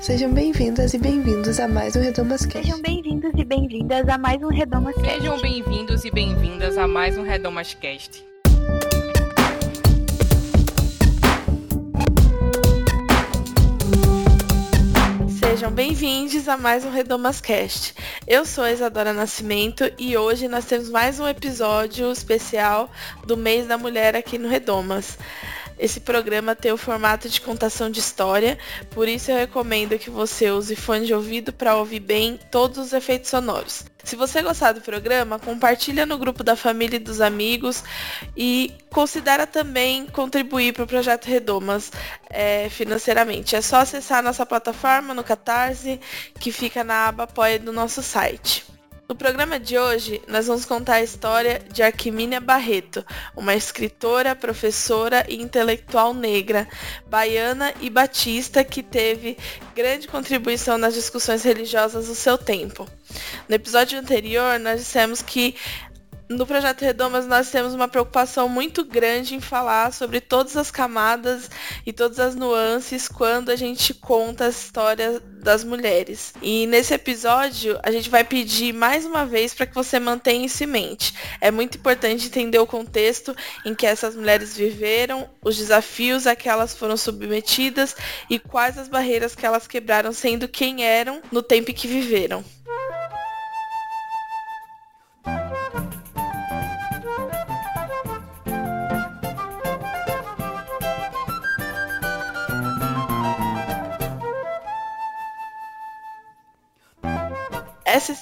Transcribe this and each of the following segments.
Sejam bem-vindas e bem-vindos a mais um Redomas Cast. Sejam bem-vindos e bem-vindas a mais um Redomas Cast. Sejam bem-vindos e bem-vindas a mais um Redomas Cast. Sejam bem-vindos a mais um Redomas Cast. Eu sou a Isadora Nascimento e hoje nós temos mais um episódio especial do Mês da Mulher aqui no Redomas. Esse programa tem o formato de contação de história, por isso eu recomendo que você use fone de ouvido para ouvir bem todos os efeitos sonoros. Se você gostar do programa, compartilha no grupo da família e dos amigos e considera também contribuir para o Projeto Redomas é, financeiramente. É só acessar nossa plataforma no Catarse, que fica na aba Apoia do nosso site. No programa de hoje, nós vamos contar a história de Arquimínia Barreto, uma escritora, professora e intelectual negra, baiana e batista que teve grande contribuição nas discussões religiosas do seu tempo. No episódio anterior, nós dissemos que no Projeto Redomas nós temos uma preocupação muito grande em falar sobre todas as camadas e todas as nuances quando a gente conta a história das mulheres. E nesse episódio a gente vai pedir mais uma vez para que você mantenha isso em mente. É muito importante entender o contexto em que essas mulheres viveram, os desafios a que elas foram submetidas e quais as barreiras que elas quebraram sendo quem eram no tempo em que viveram.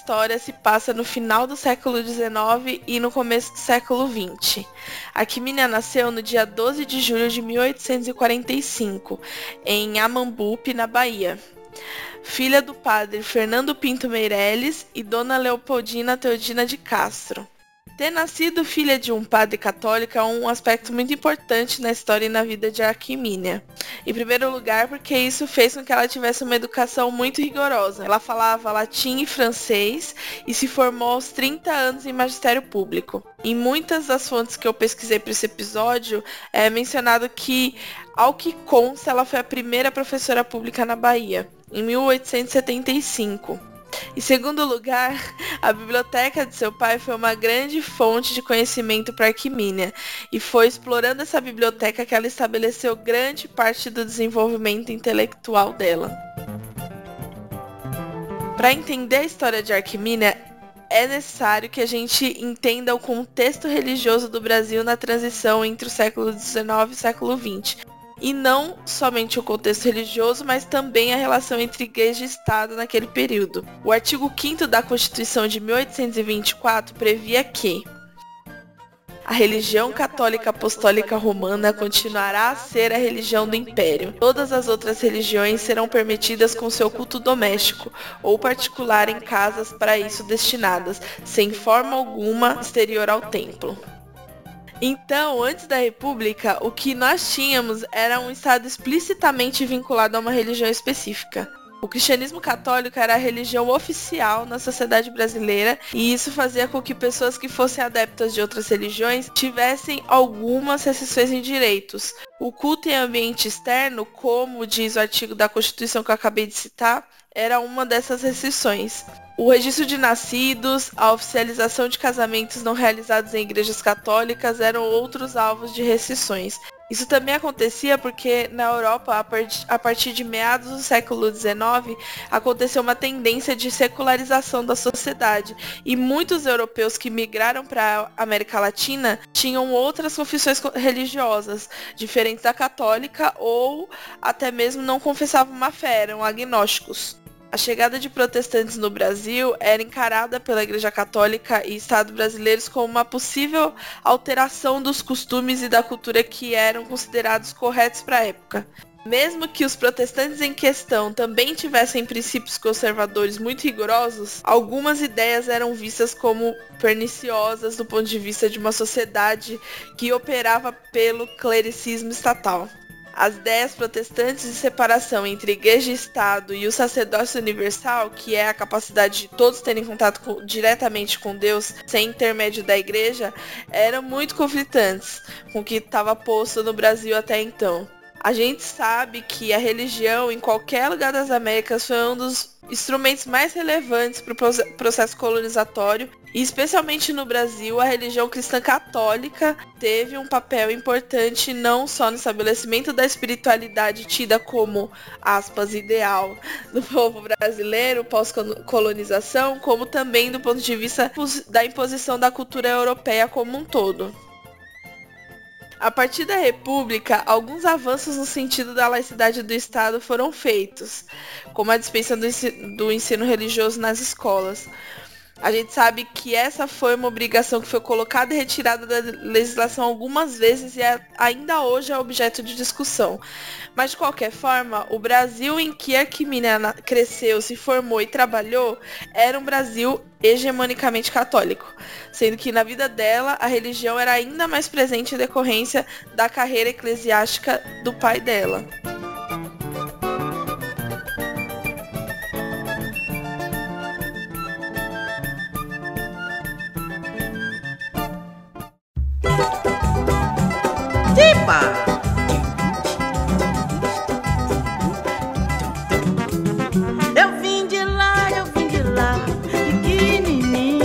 História se passa no final do século XIX e no começo do século XX. Aquimínia nasceu no dia 12 de julho de 1845, em Amambupe, na Bahia. Filha do padre Fernando Pinto Meirelles e dona Leopoldina Teodina de Castro. Ter nascido filha de um padre católico é um aspecto muito importante na história e na vida de Arquimínia. Em primeiro lugar, porque isso fez com que ela tivesse uma educação muito rigorosa. Ela falava latim e francês e se formou aos 30 anos em magistério público. Em muitas das fontes que eu pesquisei para esse episódio, é mencionado que, ao que consta, ela foi a primeira professora pública na Bahia, em 1875. Em segundo lugar, a biblioteca de seu pai foi uma grande fonte de conhecimento para Arquimínia, e foi explorando essa biblioteca que ela estabeleceu grande parte do desenvolvimento intelectual dela. Para entender a história de Arquimínia, é necessário que a gente entenda o contexto religioso do Brasil na transição entre o século XIX e o século XX, e não somente o contexto religioso, mas também a relação entre igreja e Estado naquele período. O artigo 5 da Constituição de 1824 previa que a religião católica apostólica romana continuará a ser a religião do império. Todas as outras religiões serão permitidas com seu culto doméstico ou particular em casas para isso destinadas, sem forma alguma exterior ao templo. Então, antes da República, o que nós tínhamos era um Estado explicitamente vinculado a uma religião específica. O cristianismo católico era a religião oficial na sociedade brasileira e isso fazia com que pessoas que fossem adeptas de outras religiões tivessem algumas restrições em direitos. O culto em ambiente externo, como diz o artigo da Constituição que eu acabei de citar, era uma dessas restrições. O registro de nascidos, a oficialização de casamentos não realizados em igrejas católicas eram outros alvos de restrições. Isso também acontecia porque na Europa, a partir de meados do século XIX, aconteceu uma tendência de secularização da sociedade e muitos europeus que migraram para a América Latina tinham outras confissões religiosas, diferentes da católica ou até mesmo não confessavam uma fé, eram agnósticos. A chegada de protestantes no Brasil era encarada pela Igreja Católica e Estado brasileiros como uma possível alteração dos costumes e da cultura que eram considerados corretos para a época. Mesmo que os protestantes em questão também tivessem princípios conservadores muito rigorosos, algumas ideias eram vistas como perniciosas do ponto de vista de uma sociedade que operava pelo clericismo estatal. As ideias protestantes de separação entre igreja e Estado e o sacerdócio universal, que é a capacidade de todos terem contato com, diretamente com Deus sem intermédio da igreja, eram muito conflitantes com o que estava posto no Brasil até então. A gente sabe que a religião em qualquer lugar das Américas foi um dos instrumentos mais relevantes para o processo colonizatório e especialmente no Brasil, a religião cristã católica teve um papel importante não só no estabelecimento da espiritualidade tida como, aspas, ideal do povo brasileiro pós-colonização, como também do ponto de vista da imposição da cultura europeia como um todo. A partir da República, alguns avanços no sentido da laicidade do Estado foram feitos, como a dispensa do ensino religioso nas escolas. A gente sabe que essa foi uma obrigação que foi colocada e retirada da legislação algumas vezes e é, ainda hoje é objeto de discussão. Mas de qualquer forma, o Brasil em que Arquimina cresceu, se formou e trabalhou era um Brasil hegemonicamente católico, sendo que na vida dela a religião era ainda mais presente em decorrência da carreira eclesiástica do pai dela. Eu vim de lá, eu vim de lá, pequenininho.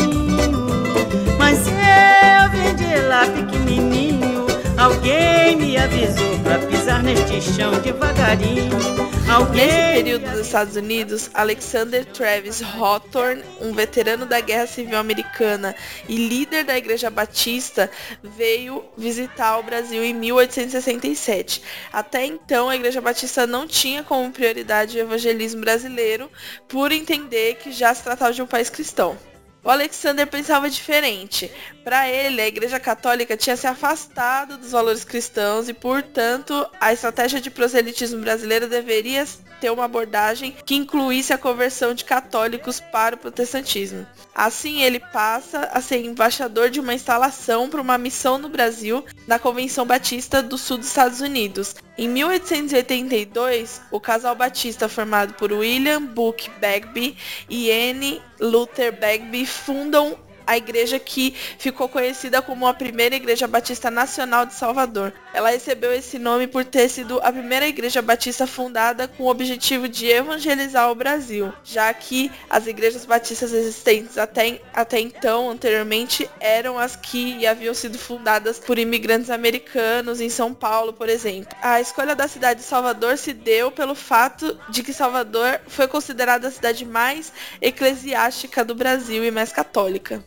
Mas eu vim de lá, pequenininho. Alguém me avisou pra pisar neste chão devagarinho. Nesse período dos Estados Unidos, Alexander Travis Hawthorne, um veterano da Guerra Civil Americana e líder da Igreja Batista, veio visitar o Brasil em 1867. Até então, a Igreja Batista não tinha como prioridade o evangelismo brasileiro, por entender que já se tratava de um país cristão. O Alexander pensava diferente. Para ele, a Igreja Católica tinha se afastado dos valores cristãos e, portanto, a estratégia de proselitismo brasileira deveria ter uma abordagem que incluísse a conversão de católicos para o protestantismo. Assim, ele passa a ser embaixador de uma instalação para uma missão no Brasil na Convenção Batista do Sul dos Estados Unidos. Em 1882, o casal batista formado por William Book Bagby e Anne Luther Bagby fundam a igreja que ficou conhecida como a primeira igreja batista nacional de Salvador. Ela recebeu esse nome por ter sido a primeira igreja batista fundada com o objetivo de evangelizar o Brasil, já que as igrejas batistas existentes até, até então, anteriormente, eram as que haviam sido fundadas por imigrantes americanos em São Paulo, por exemplo. A escolha da cidade de Salvador se deu pelo fato de que Salvador foi considerada a cidade mais eclesiástica do Brasil e mais católica.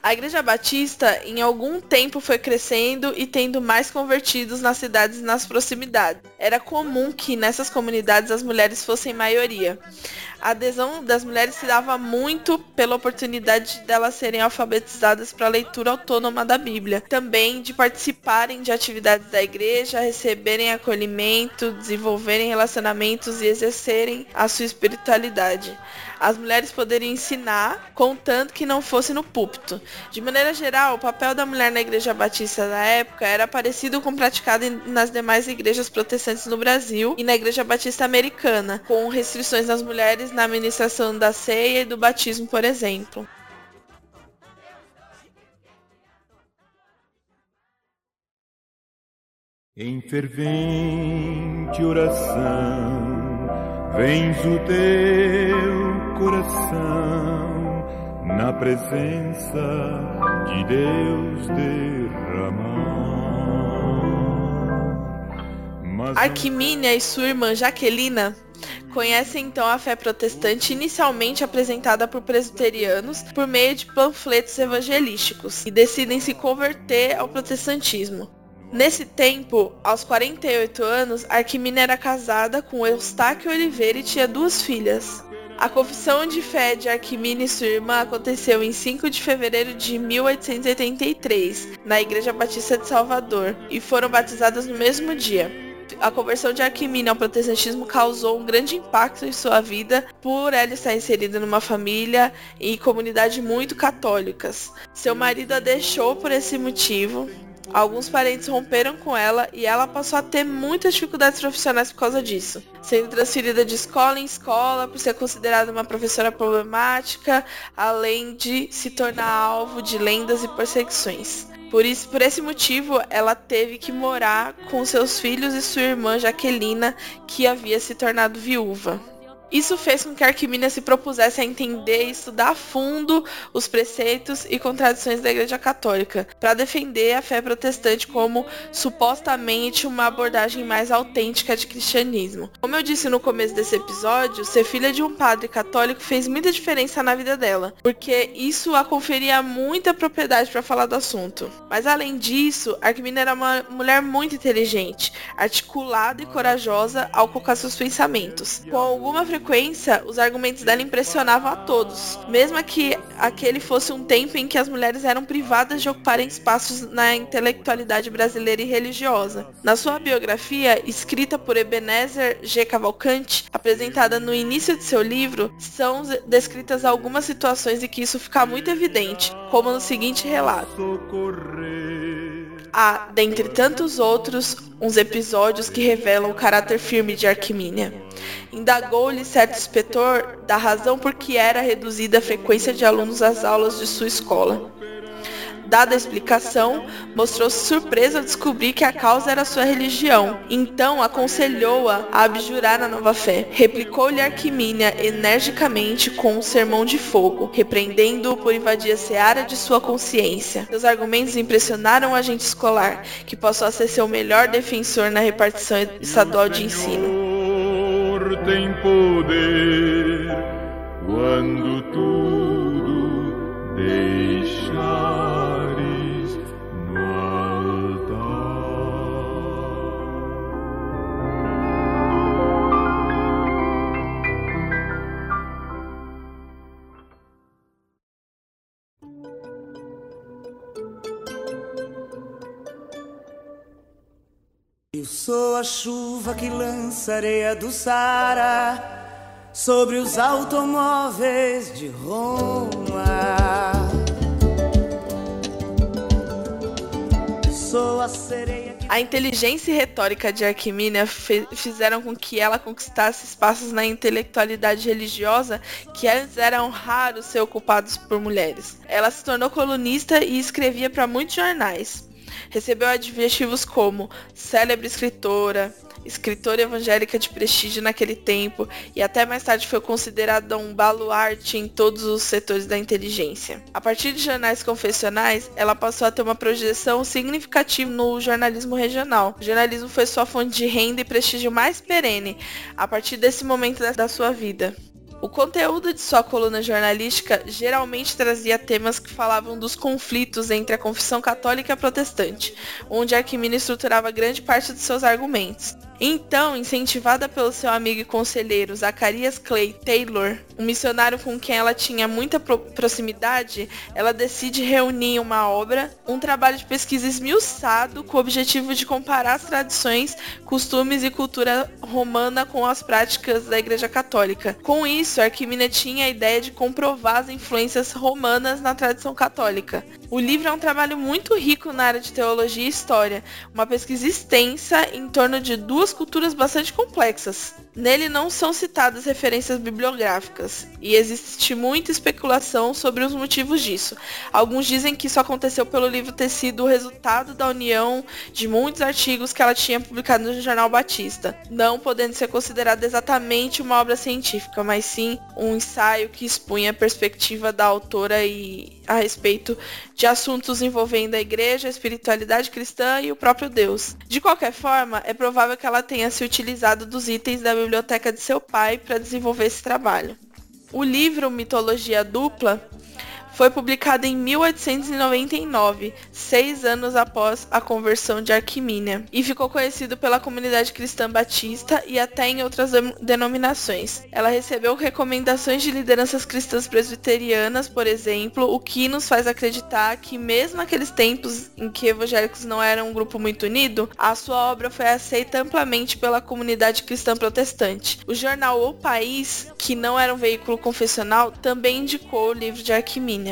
A Igreja Batista, em algum tempo, foi crescendo e tendo mais convertidos nas cidades e nas proximidades. Era comum que nessas comunidades as mulheres fossem maioria. A adesão das mulheres se dava muito pela oportunidade delas serem alfabetizadas para a leitura autônoma da Bíblia. Também de participarem de atividades da igreja, receberem acolhimento, desenvolverem relacionamentos e exercerem a sua espiritualidade as mulheres poderiam ensinar, contanto que não fosse no púlpito. De maneira geral, o papel da mulher na igreja batista da época era parecido com o praticado nas demais igrejas protestantes no Brasil e na igreja batista americana, com restrições nas mulheres na administração da ceia e do batismo, por exemplo. Em fervente oração, vens o teu coração na presença de Deus derramar. Arquimínia e sua irmã Jaquelina conhecem então a fé protestante inicialmente apresentada por presbiterianos por meio de panfletos evangelísticos e decidem se converter ao protestantismo. Nesse tempo, aos 48 anos, Arquimina era casada com Eustáquio Oliveira e tinha duas filhas. A confissão de fé de Arquimina e sua irmã aconteceu em 5 de fevereiro de 1883, na Igreja Batista de Salvador, e foram batizadas no mesmo dia. A conversão de Arquimina ao protestantismo causou um grande impacto em sua vida por ela estar inserida numa família e comunidade muito católicas. Seu marido a deixou por esse motivo Alguns parentes romperam com ela e ela passou a ter muitas dificuldades profissionais por causa disso, sendo transferida de escola em escola por ser considerada uma professora problemática, além de se tornar alvo de lendas e perseguições. Por, isso, por esse motivo, ela teve que morar com seus filhos e sua irmã Jaquelina, que havia se tornado viúva. Isso fez com que Arquimínia se propusesse a entender e estudar a fundo os preceitos e contradições da Igreja Católica, para defender a fé protestante como supostamente uma abordagem mais autêntica de cristianismo. Como eu disse no começo desse episódio, ser filha de um padre católico fez muita diferença na vida dela, porque isso a conferia muita propriedade para falar do assunto. Mas além disso, Arquimínia era uma mulher muito inteligente, articulada e corajosa ao colocar seus pensamentos. Com alguma os argumentos dela impressionavam a todos, mesmo que aquele fosse um tempo em que as mulheres eram privadas de ocuparem espaços na intelectualidade brasileira e religiosa. Na sua biografia, escrita por Ebenezer G. Cavalcante, apresentada no início de seu livro, são descritas algumas situações em que isso fica muito evidente, como no seguinte relato. Há, dentre tantos outros, uns episódios que revelam o caráter firme de Arquimínia. Indagou-lhe certo inspetor da razão por que era reduzida a frequência de alunos às aulas de sua escola. Dada a explicação, mostrou-se surpresa ao descobrir que a causa era sua religião. Então aconselhou-a a abjurar a nova fé. Replicou-lhe Arquimínia energicamente com um sermão de fogo, repreendendo-o por invadir a seara de sua consciência. Seus argumentos impressionaram o agente escolar, que passou a ser seu melhor defensor na repartição estadual de ensino. Tem poder quando tudo deixar. Eu sou a chuva que lança areia do Sara sobre os automóveis de Roma. Sou a sereia que... A inteligência e retórica de Arquimínia fizeram com que ela conquistasse espaços na intelectualidade religiosa que antes eram raros ser ocupados por mulheres. Ela se tornou colunista e escrevia para muitos jornais. Recebeu adjetivos como célebre escritora, escritora evangélica de prestígio naquele tempo e até mais tarde foi considerada um baluarte em todos os setores da inteligência. A partir de jornais confessionais, ela passou a ter uma projeção significativa no jornalismo regional. O jornalismo foi sua fonte de renda e prestígio mais perene a partir desse momento da sua vida. O conteúdo de sua coluna jornalística geralmente trazia temas que falavam dos conflitos entre a confissão católica e a protestante, onde Arquimino estruturava grande parte de seus argumentos. Então, incentivada pelo seu amigo e conselheiro Zacarias Clay Taylor, um missionário com quem ela tinha muita pro proximidade, ela decide reunir uma obra um trabalho de pesquisa esmiuçado com o objetivo de comparar as tradições, costumes e cultura romana com as práticas da Igreja Católica. Com isso, Arquimina tinha a ideia de comprovar as influências romanas na tradição católica. O livro é um trabalho muito rico na área de teologia e história, uma pesquisa extensa em torno de duas culturas bastante complexas. Nele não são citadas referências bibliográficas, e existe muita especulação sobre os motivos disso. Alguns dizem que isso aconteceu pelo livro ter sido o resultado da união de muitos artigos que ela tinha publicado no Jornal Batista, não podendo ser considerado exatamente uma obra científica, mas sim um ensaio que expunha a perspectiva da autora e a respeito de assuntos envolvendo a igreja, a espiritualidade cristã e o próprio Deus. De qualquer forma, é provável que ela tenha se utilizado dos itens da biblioteca de seu pai para desenvolver esse trabalho. O livro Mitologia Dupla foi publicado em 1899, seis anos após a conversão de Arquimínia, e ficou conhecido pela comunidade cristã batista e até em outras denominações. Ela recebeu recomendações de lideranças cristãs presbiterianas, por exemplo, o que nos faz acreditar que mesmo naqueles tempos em que evangélicos não eram um grupo muito unido, a sua obra foi aceita amplamente pela comunidade cristã protestante. O jornal O País, que não era um veículo confessional, também indicou o livro de Arquimínia.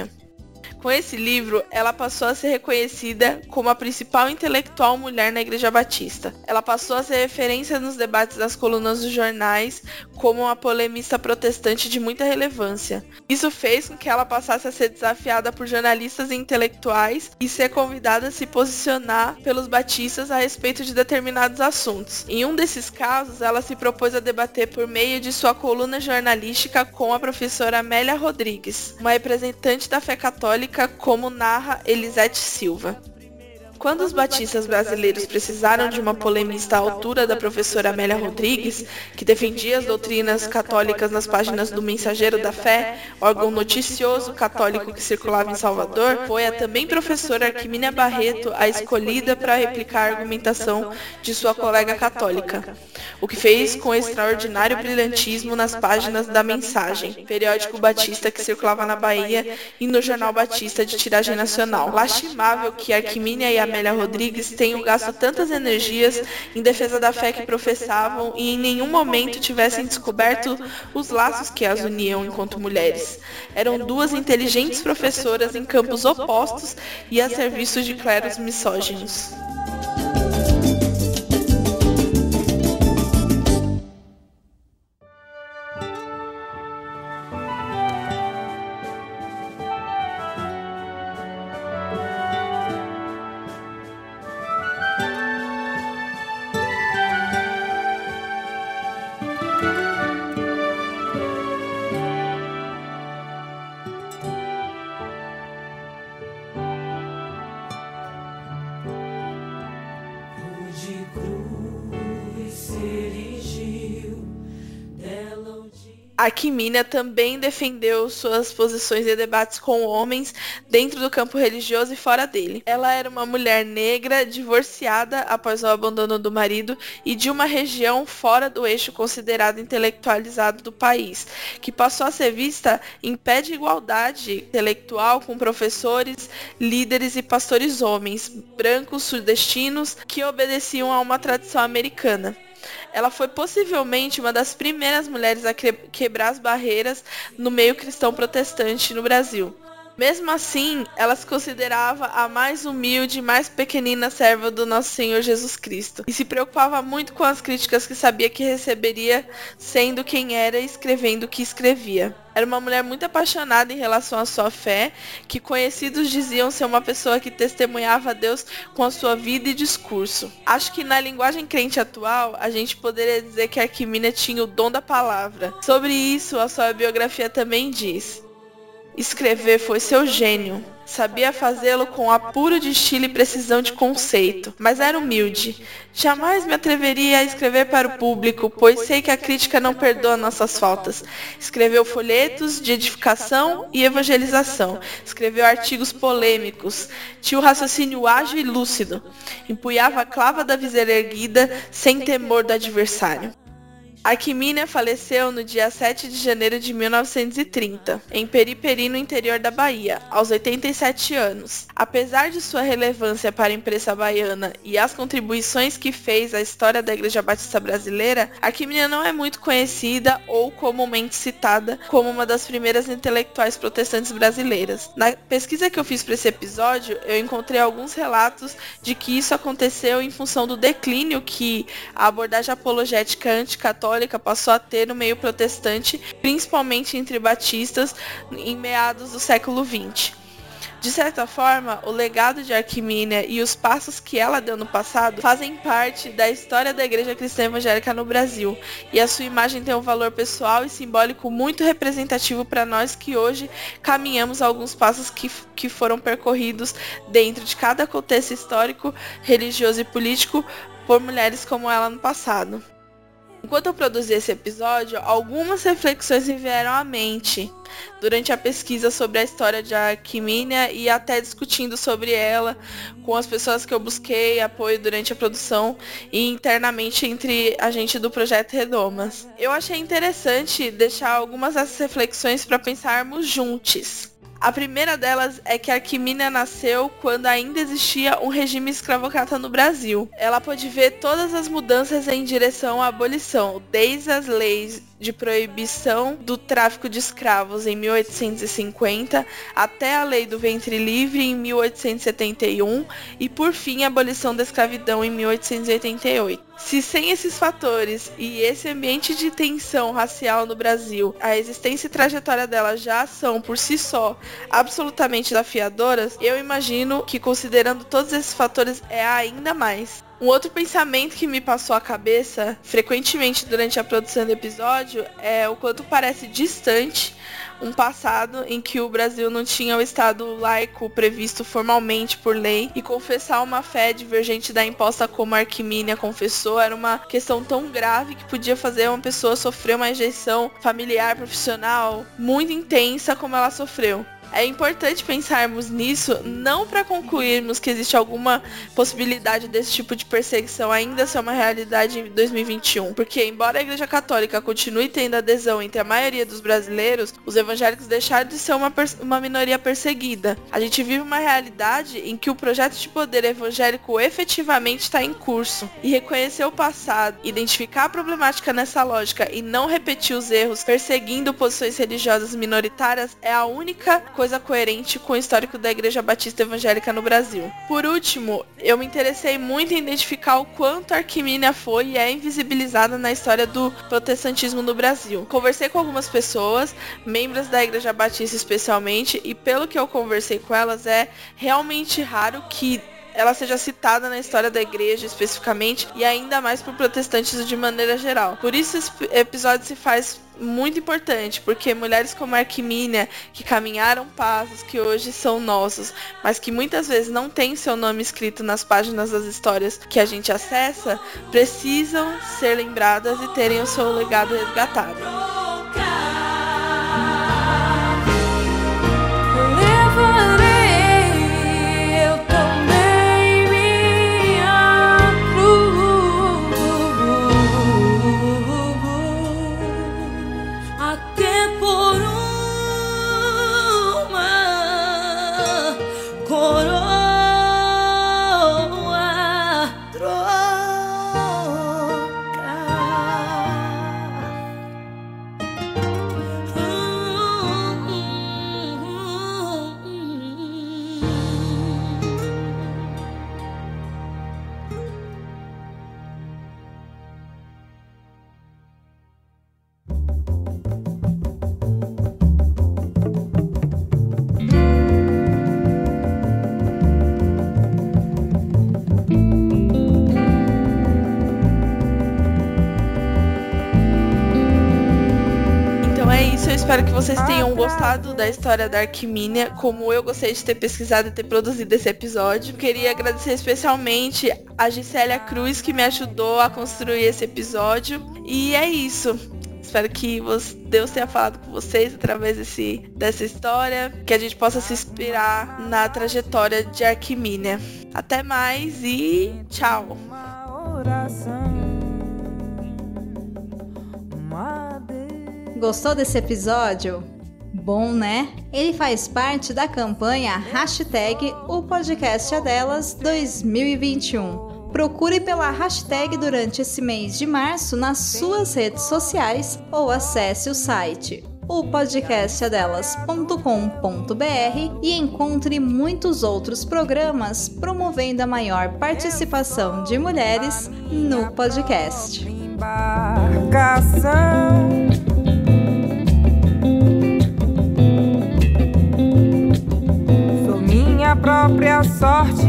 Com esse livro, ela passou a ser reconhecida como a principal intelectual mulher na Igreja Batista. Ela passou a ser referência nos debates das colunas dos jornais como uma polemista protestante de muita relevância. Isso fez com que ela passasse a ser desafiada por jornalistas e intelectuais e ser convidada a se posicionar pelos batistas a respeito de determinados assuntos. Em um desses casos, ela se propôs a debater por meio de sua coluna jornalística com a professora Amélia Rodrigues, uma representante da fé católica, como narra Elisete Silva. Quando os batistas brasileiros precisaram de uma polemista à altura da professora Amélia Rodrigues, que defendia as doutrinas católicas nas páginas do Mensageiro da Fé, órgão noticioso católico que circulava em Salvador, foi a também professora Arquimínia Barreto a escolhida para replicar a argumentação de sua colega católica, o que fez com extraordinário brilhantismo nas páginas da Mensagem, periódico batista que circulava na Bahia e no Jornal Batista de tiragem nacional. Lastimável que Arquimínia e a Amélia Rodrigues tenham gasto tantas energias em defesa da fé que professavam e em nenhum momento tivessem descoberto os laços que as uniam enquanto mulheres. Eram duas inteligentes professoras em campos opostos e a serviço de cleros misóginos. Arquimínia também defendeu suas posições e debates com homens dentro do campo religioso e fora dele. Ela era uma mulher negra, divorciada após o abandono do marido e de uma região fora do eixo considerado intelectualizado do país, que passou a ser vista em pé de igualdade intelectual com professores, líderes e pastores homens, brancos sudestinos, que obedeciam a uma tradição americana. Ela foi possivelmente uma das primeiras mulheres a quebrar as barreiras no meio cristão protestante no Brasil. Mesmo assim, ela se considerava a mais humilde e mais pequenina serva do nosso Senhor Jesus Cristo e se preocupava muito com as críticas que sabia que receberia, sendo quem era e escrevendo o que escrevia. Era uma mulher muito apaixonada em relação à sua fé, que conhecidos diziam ser uma pessoa que testemunhava a Deus com a sua vida e discurso. Acho que na linguagem crente atual, a gente poderia dizer que Arquimínia tinha o dom da palavra. Sobre isso, a sua biografia também diz: Escrever foi seu gênio. Sabia fazê-lo com apuro de estilo e precisão de conceito, mas era humilde. Jamais me atreveria a escrever para o público, pois sei que a crítica não perdoa nossas faltas. Escreveu folhetos de edificação e evangelização. Escreveu artigos polêmicos. Tinha o raciocínio ágil e lúcido. Empunhava a clava da viseira erguida, sem temor do adversário. Arquimínia faleceu no dia 7 de janeiro de 1930, em Periperi, no interior da Bahia, aos 87 anos. Apesar de sua relevância para a imprensa baiana e as contribuições que fez à história da Igreja Batista Brasileira, Arquimínia não é muito conhecida ou comumente citada como uma das primeiras intelectuais protestantes brasileiras. Na pesquisa que eu fiz para esse episódio, eu encontrei alguns relatos de que isso aconteceu em função do declínio que a abordagem apologética anticatólica católica passou a ter no meio protestante, principalmente entre batistas, em meados do século XX. De certa forma, o legado de Arquimínia e os passos que ela deu no passado fazem parte da história da Igreja Cristã Evangélica no Brasil, e a sua imagem tem um valor pessoal e simbólico muito representativo para nós que hoje caminhamos alguns passos que, que foram percorridos dentro de cada contexto histórico, religioso e político por mulheres como ela no passado. Enquanto eu produzi esse episódio, algumas reflexões me vieram à mente durante a pesquisa sobre a história de Arquimínia e até discutindo sobre ela com as pessoas que eu busquei apoio durante a produção e internamente entre a gente do projeto Redomas. Eu achei interessante deixar algumas dessas reflexões para pensarmos juntos. A primeira delas é que Arquimínia nasceu quando ainda existia um regime escravocrata no Brasil. Ela pôde ver todas as mudanças em direção à abolição, desde as leis de proibição do tráfico de escravos em 1850, até a lei do ventre livre em 1871 e por fim a abolição da escravidão em 1888. Se sem esses fatores e esse ambiente de tensão racial no Brasil, a existência e trajetória dela já são por si só absolutamente desafiadoras, eu imagino que considerando todos esses fatores é ainda mais. Um outro pensamento que me passou a cabeça frequentemente durante a produção do episódio é o quanto parece distante um passado em que o Brasil não tinha o Estado laico previsto formalmente por lei e confessar uma fé divergente da imposta como Arquimínia confessou era uma questão tão grave que podia fazer uma pessoa sofrer uma rejeição familiar, profissional muito intensa como ela sofreu. É importante pensarmos nisso não para concluirmos que existe alguma possibilidade desse tipo de perseguição ainda ser uma realidade em 2021, porque embora a Igreja Católica continue tendo adesão entre a maioria dos brasileiros, os evangélicos deixaram de ser uma, uma minoria perseguida. A gente vive uma realidade em que o projeto de poder evangélico efetivamente está em curso e reconhecer o passado, identificar a problemática nessa lógica e não repetir os erros perseguindo posições religiosas minoritárias é a única coisa coerente com o histórico da Igreja Batista Evangélica no Brasil. Por último, eu me interessei muito em identificar o quanto a Arquimínia foi e é invisibilizada na história do protestantismo no Brasil. Conversei com algumas pessoas, membros da Igreja Batista especialmente, e pelo que eu conversei com elas, é realmente raro que ela seja citada na história da igreja especificamente e ainda mais por protestantes de maneira geral. Por isso esse episódio se faz muito importante, porque mulheres como Arquimínia, que caminharam passos que hoje são nossos, mas que muitas vezes não têm seu nome escrito nas páginas das histórias que a gente acessa, precisam ser lembradas e terem o seu legado resgatado. por espero que vocês tenham gostado da história da Arquimínia, como eu gostei de ter pesquisado e ter produzido esse episódio. Queria agradecer especialmente a Gisélia Cruz, que me ajudou a construir esse episódio. E é isso. Espero que Deus tenha falado com vocês através desse, dessa história, que a gente possa se inspirar na trajetória de Arquimínia. Até mais e tchau! Gostou desse episódio? Bom, né? Ele faz parte da campanha hashtag O Podcast é Delas 2021. Procure pela hashtag durante esse mês de março nas suas redes sociais ou acesse o site o podcastadelas.com.br e encontre muitos outros programas promovendo a maior participação de mulheres no podcast. própria sorte.